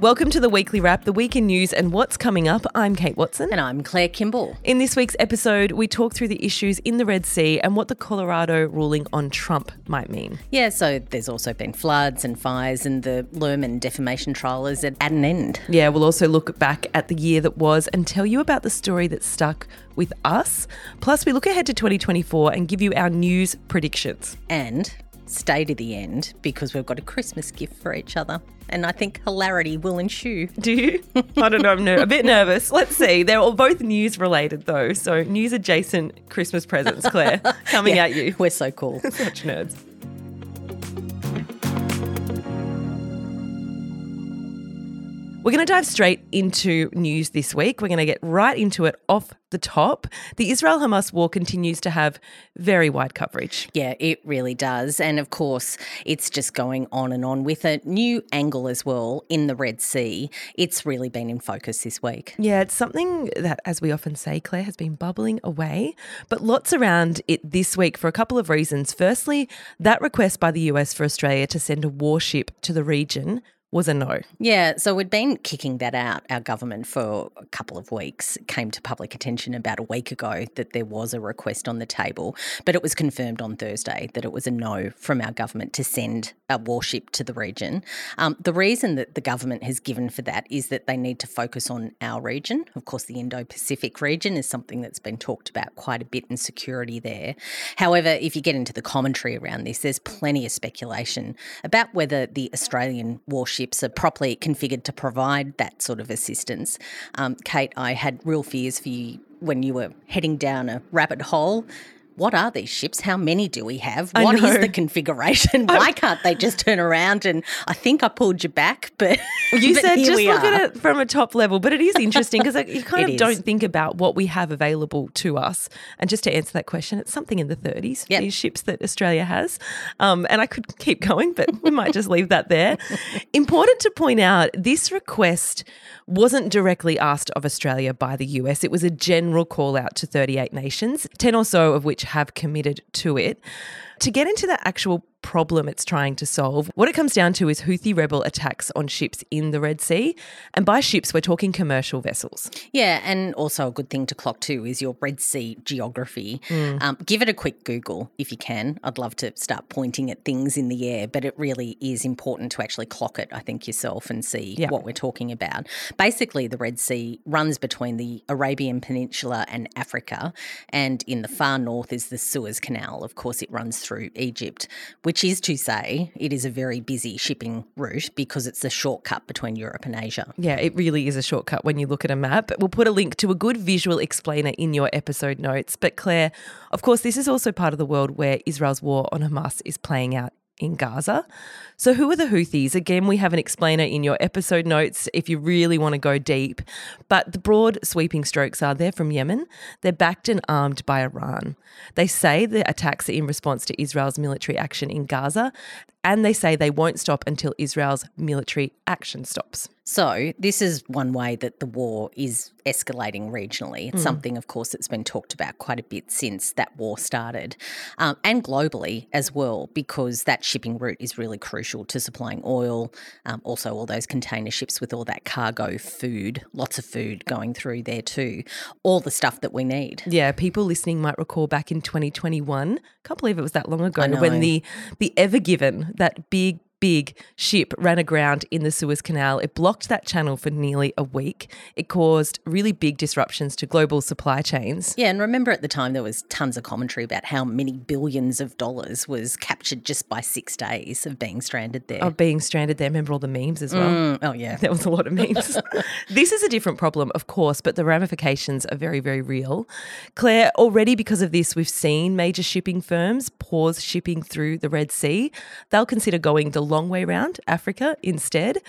Welcome to the weekly wrap, the week in news, and what's coming up. I'm Kate Watson. And I'm Claire Kimball. In this week's episode, we talk through the issues in the Red Sea and what the Colorado ruling on Trump might mean. Yeah, so there's also been floods and fires, and the Lehrman defamation trial is at an end. Yeah, we'll also look back at the year that was and tell you about the story that stuck with us. Plus, we look ahead to 2024 and give you our news predictions. And stay to the end because we've got a Christmas gift for each other. And I think hilarity will ensue. Do you? I don't know. I'm ner- a bit nervous. Let's see. They're all both news related, though. So, news adjacent Christmas presents, Claire, coming Yeah, at you. We're so cool. Such nerds. We're going to dive straight into news this week. We're going to get right into it off the top. The Israel Hamas war continues to have very wide coverage. Yeah, it really does. And of course, it's just going on and on with a new angle as well in the Red Sea. It's really been in focus this week. Yeah, it's something that, as we often say, Claire, has been bubbling away, but lots around it this week for a couple of reasons. Firstly, that request by the US for Australia to send a warship to the region was a no. Yeah, so we'd been kicking that out, our government, for a couple of weeks. It came to public attention about a week ago that there was a request on the table, but it was confirmed on Thursday that it was a no from our government to send a warship to the region. Um, the reason that the government has given for that is that they need to focus on our region. Of course, the Indo Pacific region is something that's been talked about quite a bit in security there. However, if you get into the commentary around this, there's plenty of speculation about whether the Australian warships are properly configured to provide that sort of assistance. Um, Kate, I had real fears for you when you were heading down a rabbit hole. What are these ships? How many do we have? What is the configuration? Why can't they just turn around and I think I pulled you back, but You but said just look are. at it from a top level, but it is interesting because you kind It of is. don't think about what we have available to us. And just to answer that question, it's something in the 30s, Yep. these ships that Australia has. Um, and I could keep going, but we might just leave that there. Important to point out this request wasn't directly asked of Australia by the US. It was a general call out to 38 nations, 10 or so of which have committed to it. To get into the actual problem it's trying to solve, what it comes down to is Houthi rebel attacks on ships in the Red Sea. And by ships, we're talking commercial vessels. Yeah, and also a good thing to clock too is your Red Sea geography. Um, give it a quick Google if you can. I'd love to start pointing at things in the air, but it really is important to actually clock it, I think, yourself and see Yeah. what we're talking about. Basically, the Red Sea runs between the Arabian Peninsula and Africa, and in the far north is the Suez Canal. Of course, it runs through Egypt, which is to say it is a very busy shipping route because it's the shortcut between Europe and Asia. Yeah, it really is a shortcut when you look at a map. We'll put a link to a good visual explainer in your episode notes. But Claire, of course, this is also part of the world where Israel's war on Hamas is playing out in Gaza. So, who are the Houthis? Again, we have an explainer in your episode notes if you really want to go deep. But the broad sweeping strokes are they're from Yemen. They're backed and armed by Iran. They say the attacks are in response to Israel's military action in Gaza. And they say they won't stop until Israel's military action stops. So, this is one way that the war is escalating regionally. It's something, of course, that's been talked about quite a bit since that war started, um, and globally as well, because that shipping route is really crucial to supplying oil. Um, also, all those container ships with all that cargo food, lots of food going through there too, all the stuff that we need. Yeah, people listening might recall back in 2021. Can't believe it was that long ago when the the Ever Given, that big big ship ran aground in the Suez Canal. It blocked that channel for nearly a week. It caused really big disruptions to global supply chains. Yeah, and remember at the time there was tons of commentary about how many billions of dollars was captured just by six days of being stranded there. Of being stranded there. Remember all the memes as well? Mm, oh, yeah. There was a lot of memes. this is a different problem, of course, but the ramifications are very, very real. Claire, already because of this, we've seen major shipping firms pause shipping through the Red Sea. They'll consider going the long way round Africa instead.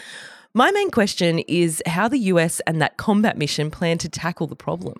My main question is how the US and that combat mission plan to tackle the problem.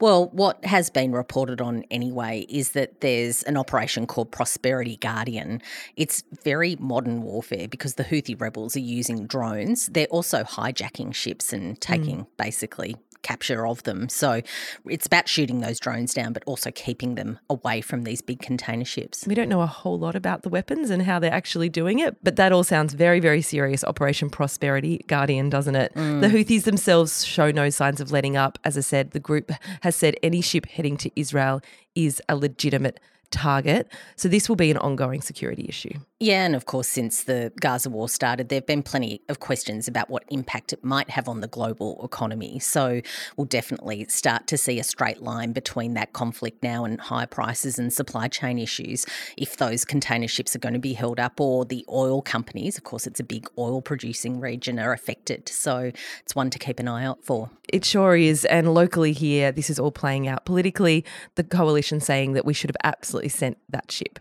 Well, what has been reported on anyway is that there's an operation called Prosperity Guardian. It's very modern warfare because the Houthi rebels are using drones. They're also hijacking ships and hmm. taking basically capture of them. So it's about shooting those drones down, but also keeping them away from these big container ships. We don't know a whole lot about the weapons and how they're actually doing it, but that all sounds very, very serious. Operation Prosperity Guardian, doesn't it? Mm. The Houthis themselves show no signs of letting up. As I said, the group has said any ship heading to Israel is a legitimate target. So this will be an ongoing security issue. Yeah, and of course, since the Gaza war started, there have been plenty of questions about what impact it might have on the global economy. So we'll definitely start to see a straight line between that conflict now and high prices and supply chain issues if those container ships are going to be held up or the oil companies, of course, it's a big oil producing region, are affected. So it's one to keep an eye out for. It sure is. And locally here, this is all playing out politically. The coalition saying that we should have absolutely sent that ship.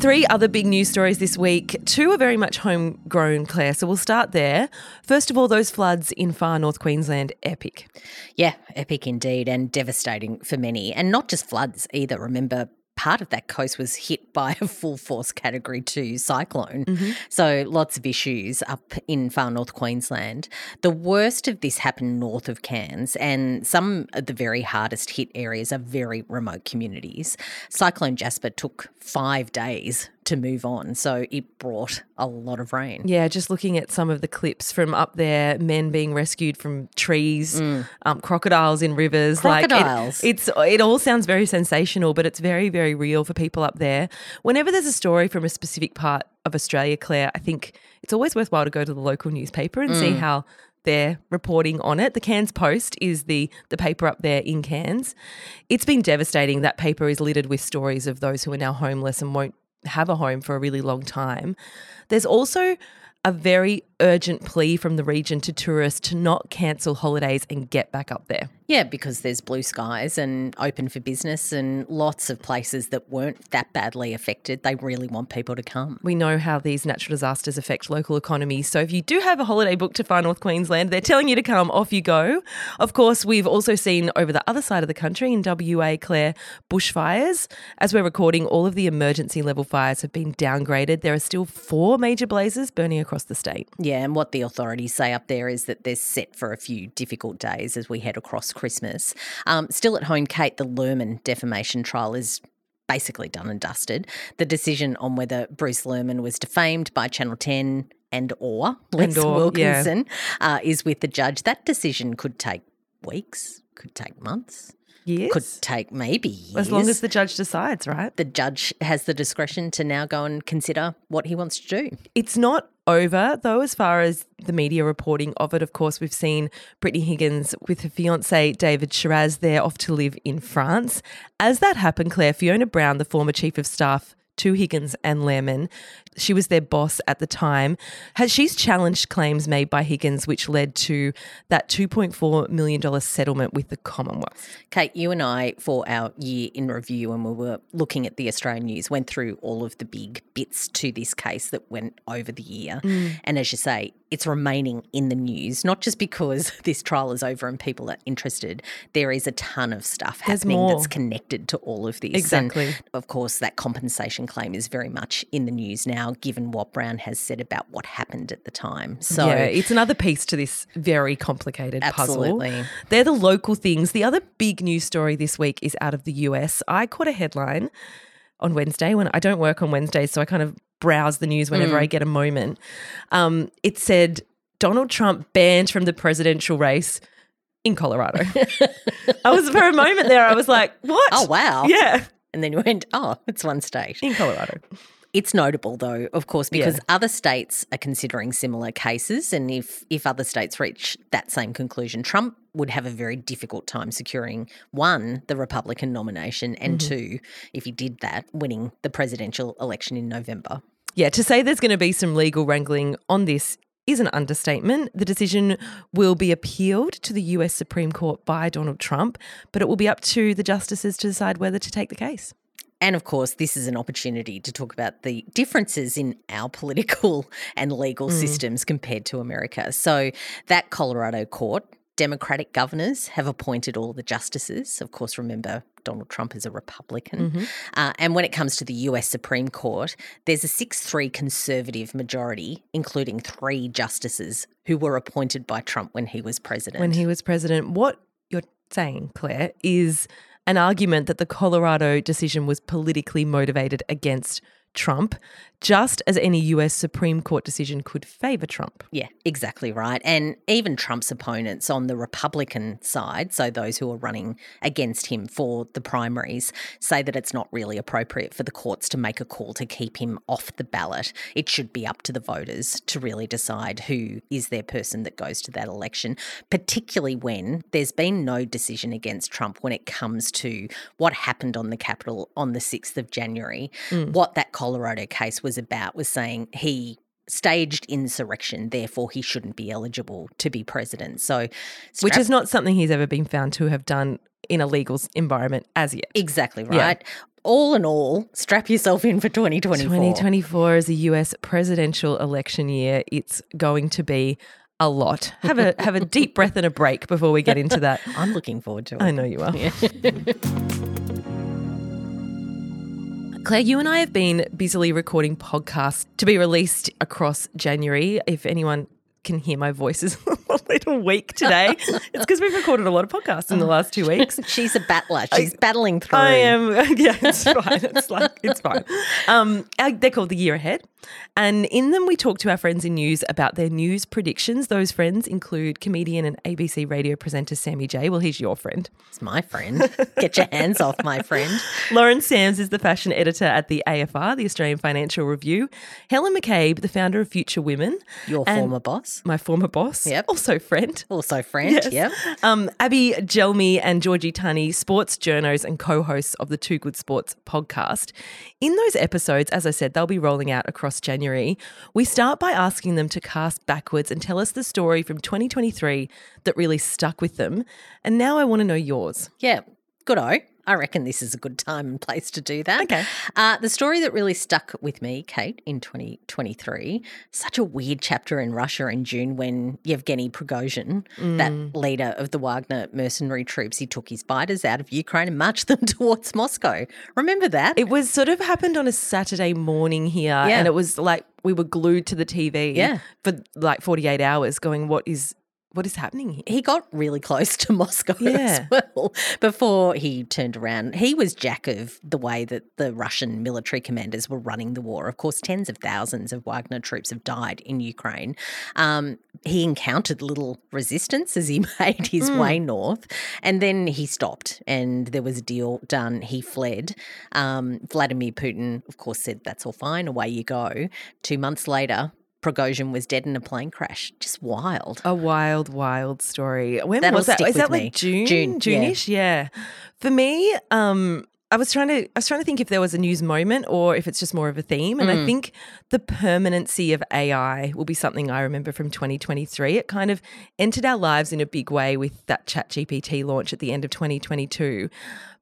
Three other big news stories this week. Two are very much homegrown, Claire. So we'll start there. First of all, those floods in far north Queensland, epic. Yeah, epic indeed and devastating for many. And not just floods either. Remember, part of that coast was hit by a full force category two cyclone. Mm-hmm. So lots of issues up in far north Queensland. The worst of this happened north of Cairns, and some of the very hardest hit areas are very remote communities. Cyclone Jasper took five days to move on, so it brought a lot of rain. Yeah, just looking at some of the clips from up there, men being rescued from trees, um, crocodiles in rivers. Crocodiles. Like it, it's it all sounds very sensational, but it's very very real for people up there. Whenever there's a story from a specific part of Australia, Claire, I think it's always worthwhile to go to the local newspaper and see how they're reporting on it. The Cairns Post is the the paper up there in Cairns. It's been devastating. That paper is littered with stories of those who are now homeless and won't have a home for a really long time. There's also a very urgent plea from the region to tourists to not cancel holidays and get back up there. Yeah, because there's blue skies and open for business and lots of places that weren't that badly affected. They really want people to come. We know how these natural disasters affect local economies. So if you do have a holiday booked to far north Queensland, they're telling you to come, off you go. Of course, we've also seen over the other side of the country in WA, Claire, bushfires. As we're recording, all of the emergency level fires have been downgraded. There are still four major blazes burning across the state. Yeah, and what the authorities say up there is that they're set for a few difficult days as we head across Christmas. Um, still at home, Kate, the Lehrman defamation trial is basically done and dusted. The decision on whether Bruce Lehrman was defamed by Channel 10 and or Les or, yeah. Wilkinson uh, is with the judge. That decision could take weeks, could take months, Yes. could take maybe years. as long as the judge decides, right? the judge has the discretion to now go and consider what he wants to do. It's not over, though, as far as the media reporting of it. Of course, we've seen Brittany Higgins with her fiance, David Sharaz, there off to live in France. As that happened, Claire, Fiona Brown, the former chief of staff to Higgins and Lehrman, she was their boss at the time, has she's challenged claims made by Higgins, which led to that $2.4 million settlement with the Commonwealth. Kate, you and I, for our year in review, when we were looking at the Australian news, went through all of the big bits to this case that went over the year. Mm. And as you say, it's remaining in the news, not just because this trial is over and people are interested. There is a ton of stuff There's happening more. that's connected to all of this. Exactly. And of course, that compensation claim is very much in the news now, given what Brown has said about what happened at the time. So yeah, it's another piece to this very complicated Absolutely. puzzle. They're the local things. The other big news story this week is out of the US. I caught a headline on Wednesday when I don't work on Wednesdays, so I kind of browse the news whenever I get a moment. Um, it said Donald Trump banned from the presidential race in Colorado. I was for a moment there. I was like, "What? Oh, wow. Yeah, and then you went, oh, it's one state. in Colorado." It's notable, though, of course, because Yeah. other states are considering similar cases. And if, if other states reach that same conclusion, Trump would have a very difficult time securing one, the Republican nomination, and Mm-hmm. two, if he did that, winning the presidential election in November. Yeah, to say there's going to be some legal wrangling on this is an understatement. The decision will be appealed to the US Supreme Court by Donald Trump, but it will be up to the justices to decide whether to take the case. And of course, this is an opportunity to talk about the differences in our political and legal Mm. systems compared to America. So, that Colorado court, Democratic governors have appointed all the justices. Of course, remember, Donald Trump is a Republican. Mm-hmm. Uh, and when it comes to the US Supreme Court, there's a 6 3 conservative majority, including three justices who were appointed by Trump when he was president. When he was president, what you're saying, Claire, is an argument that the Colorado decision was politically motivated against Trump, just as any US Supreme Court decision could favor Trump. Yeah, exactly right. And even Trump's opponents on the Republican side, so those who are running against him for the primaries, say that it's not really appropriate for the courts to make a call to keep him off the ballot. It should be up to the voters to really decide who is their person that goes to that election, particularly when there's been no decision against Trump when it comes to what happened on the Capitol on the 6th of January. Mm. What that Colorado case was about was saying he staged insurrection, therefore he shouldn't be eligible to be president. So, Which is not something he's ever been found to have done in a legal environment as yet. exactly Yeah. right. All in all, strap yourself in for 2024. 2024 is a US presidential election year. It's going to be a lot. Have a have a deep breath and a break before we get into that. I'm looking forward to it. I know you are. Claire, you and I have been busily recording podcasts to be released across January. If anyone can hear my voice is a little weak today, it's because we've recorded a lot of podcasts in the last two weeks. She's a battler. She's battling through. I am. Yeah, it's fine. It's like it's fine. Um, uh, they're called the year ahead, and in them we talk to our friends in news about their news predictions. Those friends include comedian and ABC radio presenter Sammy J. Well, he's your friend. It's my friend. Get your hands off my friend. Lauren Sams is the fashion editor at the AFR, the Australian Financial Review. Helen McCabe, the founder of Future Women. Your former boss. My former boss. Yep. Also friend. Also friend. Yes. Yep. Um, Abbey Gelmi and Georgie Tunny, sports journos and co hosts of the Two Good Sports podcast. In those episodes, as I said, they'll be rolling out across January. We start by asking them to cast backwards and tell us the story from 2023 that really stuck with them. And now I want to know yours. Yeah. Good o. I reckon this is a good time and place to do that. Okay. Uh, the story that really stuck with me, Kate, in 2023, such a weird chapter in Russia in June when Yevgeny Prigozhin, that leader of the Wagner mercenary troops, he took his fighters out of Ukraine and marched them towards Moscow. Remember that? It was sort of happened on a Saturday morning here, and it was like we were glued to the TV Yeah. for like 48 hours going, What is what is happening he got really close to Moscow Yeah. as well before he turned around. He was jack of the way that the Russian military commanders were running the war. Of course, tens of thousands of Wagner troops have died in Ukraine. Um, he encountered little resistance as he made his way north, and then he stopped, and there was a deal done. He fled. Um, Vladimir Putin, of course, said, That's all fine, away you go. Two months later, Prigozhin was dead in a plane crash. Just wild. A wild, wild story. When That'll was that? Is that like me. June? June, yeah. June-ish? Yeah. For me, um, I was trying to I was trying to think if there was a news moment or if it's just more of a theme. And Mm. I think the permanency of AI will be something I remember from 2023. It kind of entered our lives in a big way with that Chat GPT launch at the end of 2022.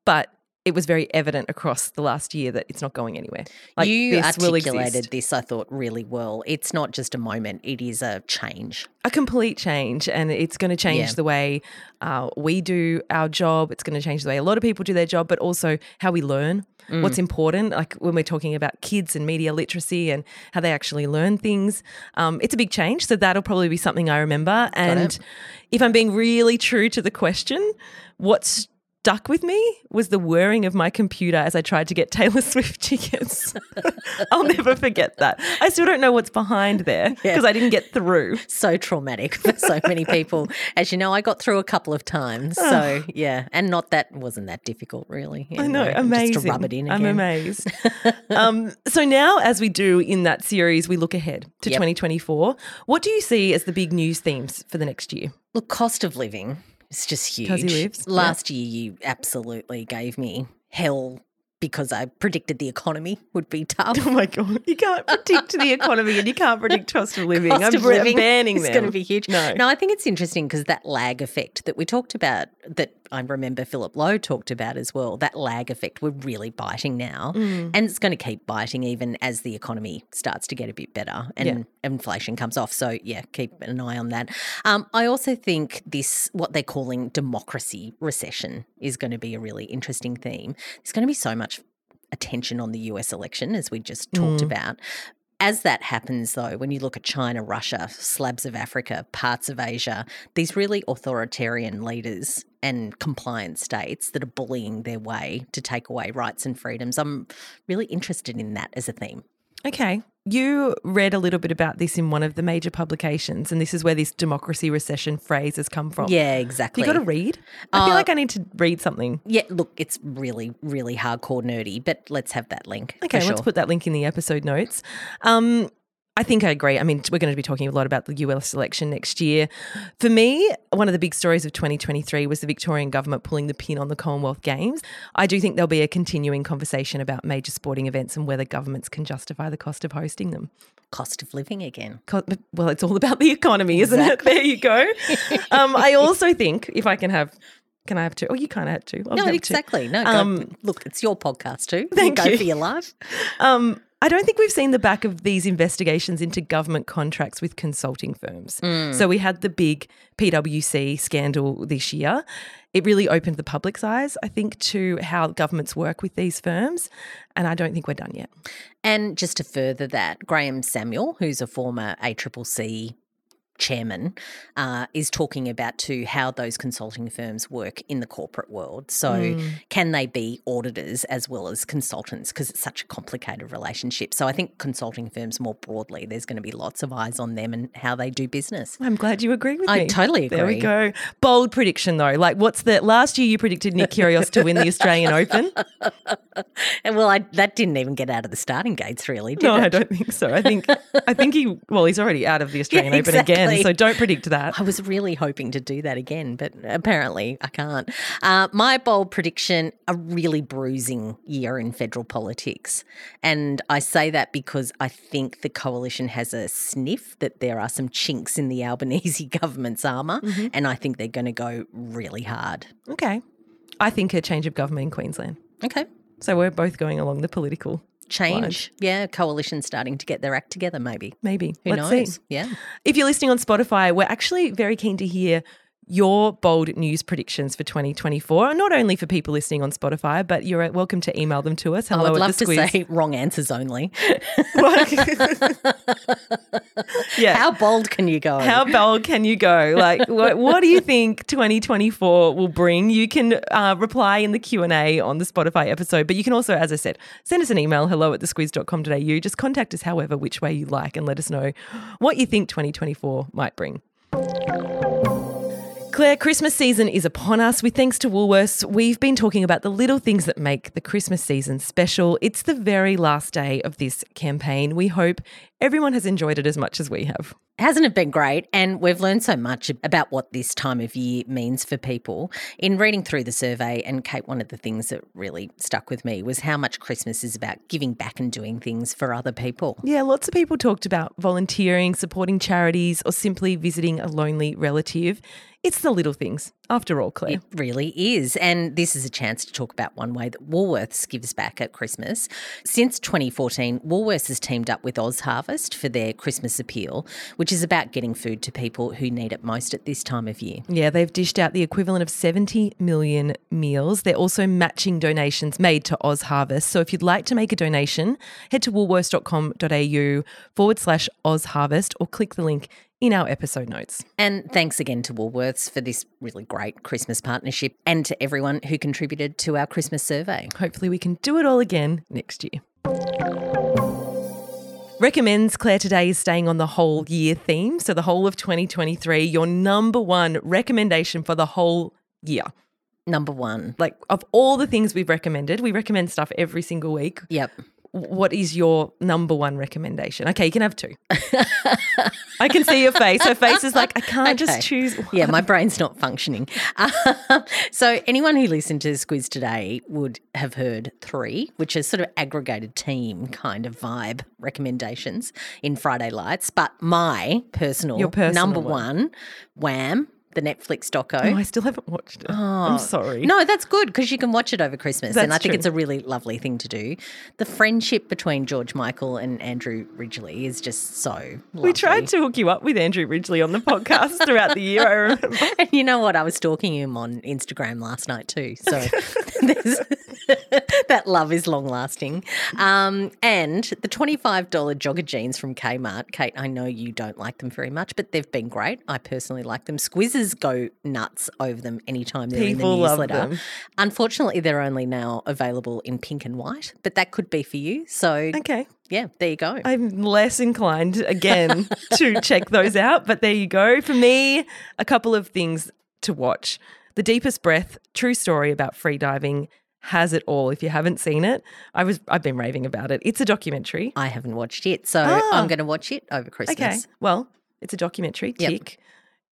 But it was very evident across the last year that it's not going anywhere. Like you this articulated this, I thought, really well. It's not just a moment; it is a change. a complete change and it's going to change Yeah. the way uh, we do our job it's going to change the way a lot of people do their job but also how we learn Mm. what's important like when we're talking about kids and media literacy and how they actually learn things um, it's a big change so that'll probably be something i remember and if i'm being really true to the question what's stuck with me was the whirring of my computer as I tried to get Taylor Swift tickets. I'll never forget that. I still don't know what's behind there because I didn't get through. So traumatic for so many people. As you know, I got through a couple of times. So yeah, and not that wasn't that difficult really. I know, amazing. Just to rub it in again. I'm amazed. um, so now, as we do in that series, we look ahead to Yep. 2024. What do you see as the big news themes for the next year? Look, cost of living is just huge. lives, yeah. Last year, you absolutely gave me hell because I predicted the economy would be tough. Oh my god, you can't predict the economy and you can't predict cost of living. Cost I'm, of living banning is going to be huge. No. no, I think it's interesting because that lag effect that we talked about, that I remember Philip Lowe talked about as well, that lag effect, we're really biting now. Mm. And it's going to keep biting even as the economy starts to get a bit better and Yeah. inflation comes off. So, yeah, keep an eye on that. Um, I also think this, what they're calling democracy recession, is going to be a really interesting theme. There's going to be so much attention on the US election, as we just talked Mm. about. As that happens, though, when you look at China, Russia, slabs of Africa, parts of Asia, these really authoritarian leaders and compliant states that are bullying their way to take away rights and freedoms, I'm really interested in that as a theme. Okay. You read a little bit about this in one of the major publications, and this is where this democracy recession phrase has come from. Yeah, Have exactly. you got to read? I feel Uh, like I need to read something. yeah, look, it's really, really hardcore nerdy, but let's have that link. Okay, sure. let's put that link in the episode notes. Um, I think I agree. I mean, we're going to be talking a lot about the US election next year. For me, one of the big stories of 2023 was the Victorian government pulling the pin on the Commonwealth Games. I do think there'll be a continuing conversation about major sporting events and whether governments can justify the cost of hosting them. Cost of living again. Co- Well, it's all about the economy, isn't it? There you go. um, I also think if I can have, can I have two? Oh, you can't have two. I'll No, two. exactly. No, go- Um, look, it's your podcast too. thank you. go you. for your life. Um, I don't think we've seen the back of these investigations into government contracts with consulting firms. Mm. So we had the big PwC scandal this year. It really opened the public's eyes, I think, to how governments work with these firms. And I don't think we're done yet. And just to further that, Graham Samuel, who's a former ACCC chairman, uh, is talking about too how those consulting firms work in the corporate world. So, can they be auditors as well as consultants? Because it's such a complicated relationship. So, I think consulting firms more broadly, there's going to be lots of eyes on them and how they do business. I'm glad you agree with I me. I totally agree. There we go. Bold prediction, though. Like, what's the last year you predicted Nick Kyrgios to win the Australian Open? And well, I, that didn't even get out of the starting gates, really, did No, it? I don't think so. I think I think he well, he's already out of the Australian Open again, exactly. so don't predict that. I was really hoping to do that again, but apparently I can't. Uh, my bold prediction a really bruising year in federal politics. And I say that because I think the coalition has a sniff that there are some chinks in the Albanese government's armour. And I think they're going to go really hard. Okay. I think a change of government in Queensland. Okay. So we're both going along the political Change. Yeah. Coalition starting to get their act together, maybe. maybe. Who Let's knows? see. Yeah. If you're listening on Spotify, we're actually very keen to hear your bold news predictions for 2024. Not only for people listening on Spotify, but you're welcome to email them to us. I Hello would at love to say wrong answers only. yeah. How bold can you go? How bold can you go? Like, what, what do you think 2024 will bring? You can uh, reply in the Q&A on the Spotify episode, but you can also, as I said, send us an email, hello at thesquiz.com.au. Just contact us however, which way you like, and let us know what you think 2024 might bring. Claire, Christmas season is upon us. With thanks to Woolworths, we've been talking about the little things that make the Christmas season special. It's the very last day of this campaign. We hope everyone has enjoyed it as much as we have. Hasn't it been great? And we've learned so much about what this time of year means for people. In reading through the survey, and Kate, one of the things that really stuck with me was how much Christmas is about giving back and doing things for other people. Yeah, lots of people talked about volunteering, supporting charities, or simply visiting a lonely relative. It's the little things, after all, Claire. It really is. And this is a chance to talk about one way that Woolworths gives back at Christmas. Since 2014, Woolworths has teamed up with OzHarvest for their Christmas appeal, which is about getting food to people who need it most at this time of year. Yeah, they've dished out the equivalent of 70 million meals. They're also matching donations made to OzHarvest. So if you'd like to make a donation, head to woolworths.com.au forward slash OzHarvest or click the link in our episode notes. And thanks again to Woolworths for this really great Christmas partnership and to everyone who contributed to our Christmas survey. Hopefully, we can do it all again next year. Recommends Claire today is staying on the whole year theme. So, the whole of 2023, your number one recommendation for the whole year. Number one. Like, of all the things we've recommended, we recommend stuff every single week. Yep. What is your number one recommendation? Okay, you can have two. I can see your face. Her face is like, I can't Okay. just choose one. Yeah, my brain's not functioning. Um, so, anyone who listened to Squiz today would have heard three, which is sort of aggregated team kind of vibe recommendations in Friday Lights. But my personal, personal number one. one, Wham, the Netflix doco. Oh, I still haven't watched it. Oh. I'm sorry. No, that's good because you can watch it over Christmas. and That's I think true. it's a really lovely thing to do. The friendship between George Michael and Andrew Ridgeley is just so lovely. We tried to hook you up with Andrew Ridgeley on the podcast throughout the year, I remember. And you know what? I was stalking him on Instagram last night too. So there's- that love is long lasting. Um, and the $25 jogger jeans from Kmart. Kate, I know you don't like them very much, but they've been great. I personally like them. Squizzes go nuts over them anytime they're People in the love newsletter. them. Unfortunately, they're only now available in pink and white, but that could be for you. So, Okay. yeah, there you go. I'm less inclined again to check those out, but there you go. For me, a couple of things to watch. The Deepest Breath, true story about free diving, has it all. If you haven't seen it, I was I've been raving about it. It's a documentary. I haven't watched it, so Ah. I'm going to watch it over Christmas. Okay. Well, it's a documentary. Yep. Tick.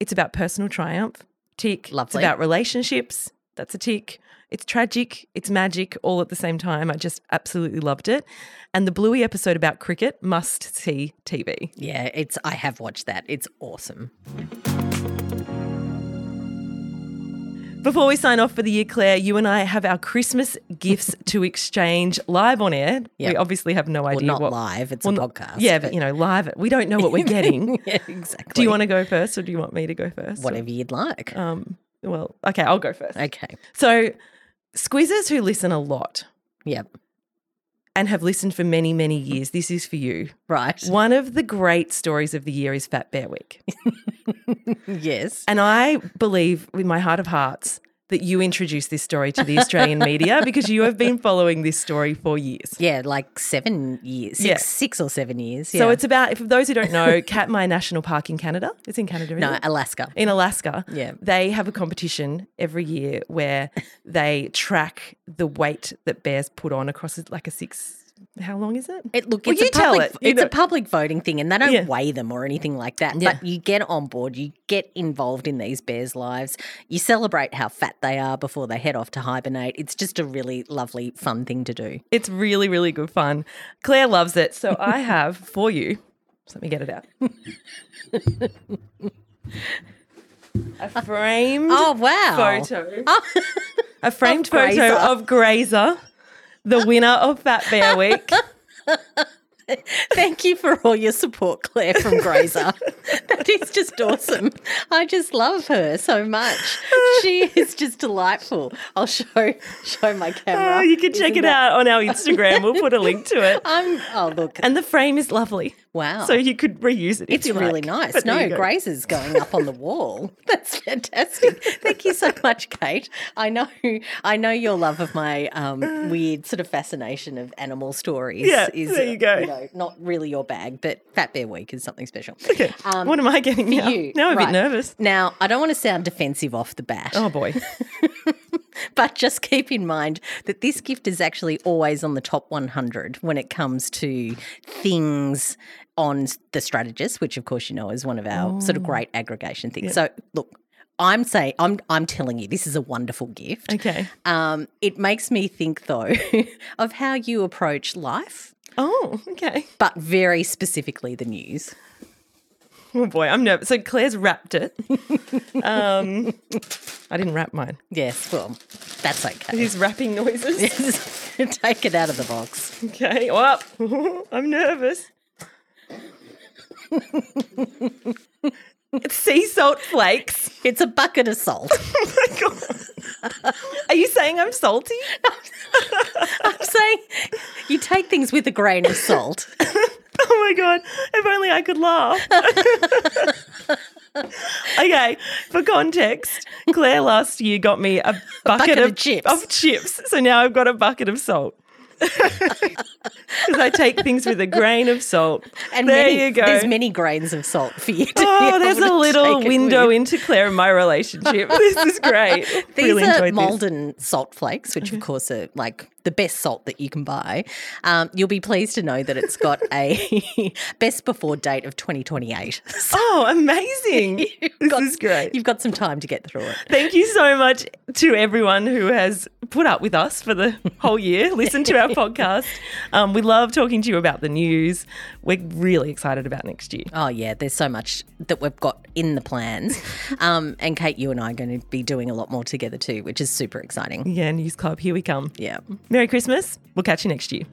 It's about personal triumph. Tick. Lovely. It's about relationships. That's a tick. It's tragic. It's magic all at the same time. I just absolutely loved it. And the Bluey episode about cricket must see TV. Yeah, it's. I have watched that. It's awesome. Before we sign off for the year, Claire, you and I have our Christmas gifts to exchange live on air. We obviously have no Well, idea not what. live. It's well, a podcast. Yeah, but you know, live. We don't know what we're getting. yeah, exactly. Do you want to go first, or do you want me to go first? whatever you'd like? Um. Well, okay, I'll go first. okay. So, squeezers who listen a lot Yep. And have listened for many, many years, this is for you. Right. One of the great stories of the year is Fat Bear Week. yes. And I believe with my heart of hearts that you introduced this story to the Australian media because you have been following this story for years. Yeah, like seven years, six, Yeah. six or seven years. Yeah. So it's about, for those who don't know, Katmai National Park in Canada. It's in Canada, no it? Alaska. in Alaska. Yeah. They have a competition every year where they track the weight that bears put on across like a six. How long is it? It, look, Well, it's, you a tell public, it, it's a public voting thing, and they don't Yeah. weigh them or anything like that. Yeah. But you get on board, you get involved in these bears' lives, you celebrate how fat they are before they head off to hibernate. It's just a really lovely, fun thing to do. It's really, really good fun. Claire loves it. So I have for you, let me get it out. a framed Oh wow! photo. Oh. A framed Of photo Grazer. of Grazer, the winner of Fat Bear Week. Thank you for all your support, Claire from Grazer. that is just awesome. I just love her so much. She is just delightful. I'll show show my camera. Oh, you can check Isn't it that- out on our Instagram. We'll put a link to it. I'm. Oh look. And the frame is lovely. Wow. So you could reuse it. if It's you really like. nice. But No, you go. Grazer's going up on the wall. That's fantastic. Thank you so much, Kate. I know I know your love of my um, weird sort of fascination of animal stories Yeah, is there you go. know, not really your bag, but Fat Bear Week is something special. Okay. Um, what am I getting now? you, now I'm a bit nervous. Now, I don't want to sound defensive off the bat, Oh boy. but just keep in mind that this gift is actually always on the top 100 when it comes to things on the strategist, which of course you know is one of our sort of Oh. great aggregation things. So, look, I'm saying I'm I'm telling you this is a wonderful gift. Okay. Um, it makes me think though of how you approach life, Oh, okay. but very specifically the news. Oh boy, I'm nervous. So Claire's wrapped it. um, I didn't wrap mine. Yes, well, that's okay. These wrapping noises. Yes. Take it out of the box. Okay. Oh, well, I'm nervous. it's sea salt flakes. It's a bucket of salt. Oh my god. Are you saying I'm salty? I'm saying you take things with a grain of salt. Oh my god! If only I could laugh. okay, for context, Claire last year got me a bucket, bucket of, of chips. Of chips. So now I've got a bucket of salt. Because I take things with a grain of salt. And there many, you go. There's many grains of salt for you. Oh, there's a little window into Claire and my relationship. This is great. These really are enjoyed this. Maldon salt flakes, which of mm-hmm. course are like the best salt that you can buy. Um, you'll be pleased to know that it's got a best before date of 2028. So Oh, amazing. this got- is great. you've got some time to get through it. Thank you so much to everyone who has put up with us for the whole year, listened to our podcast. Um, we love talking to you about the news. We're really excited about next year. Oh yeah, there's so much that we've got in the plans, um, and Kate, you and I are going to be doing a lot more together too, which is super exciting. Yeah, News Club, here we come. Yeah. Merry Christmas. We'll catch you next year.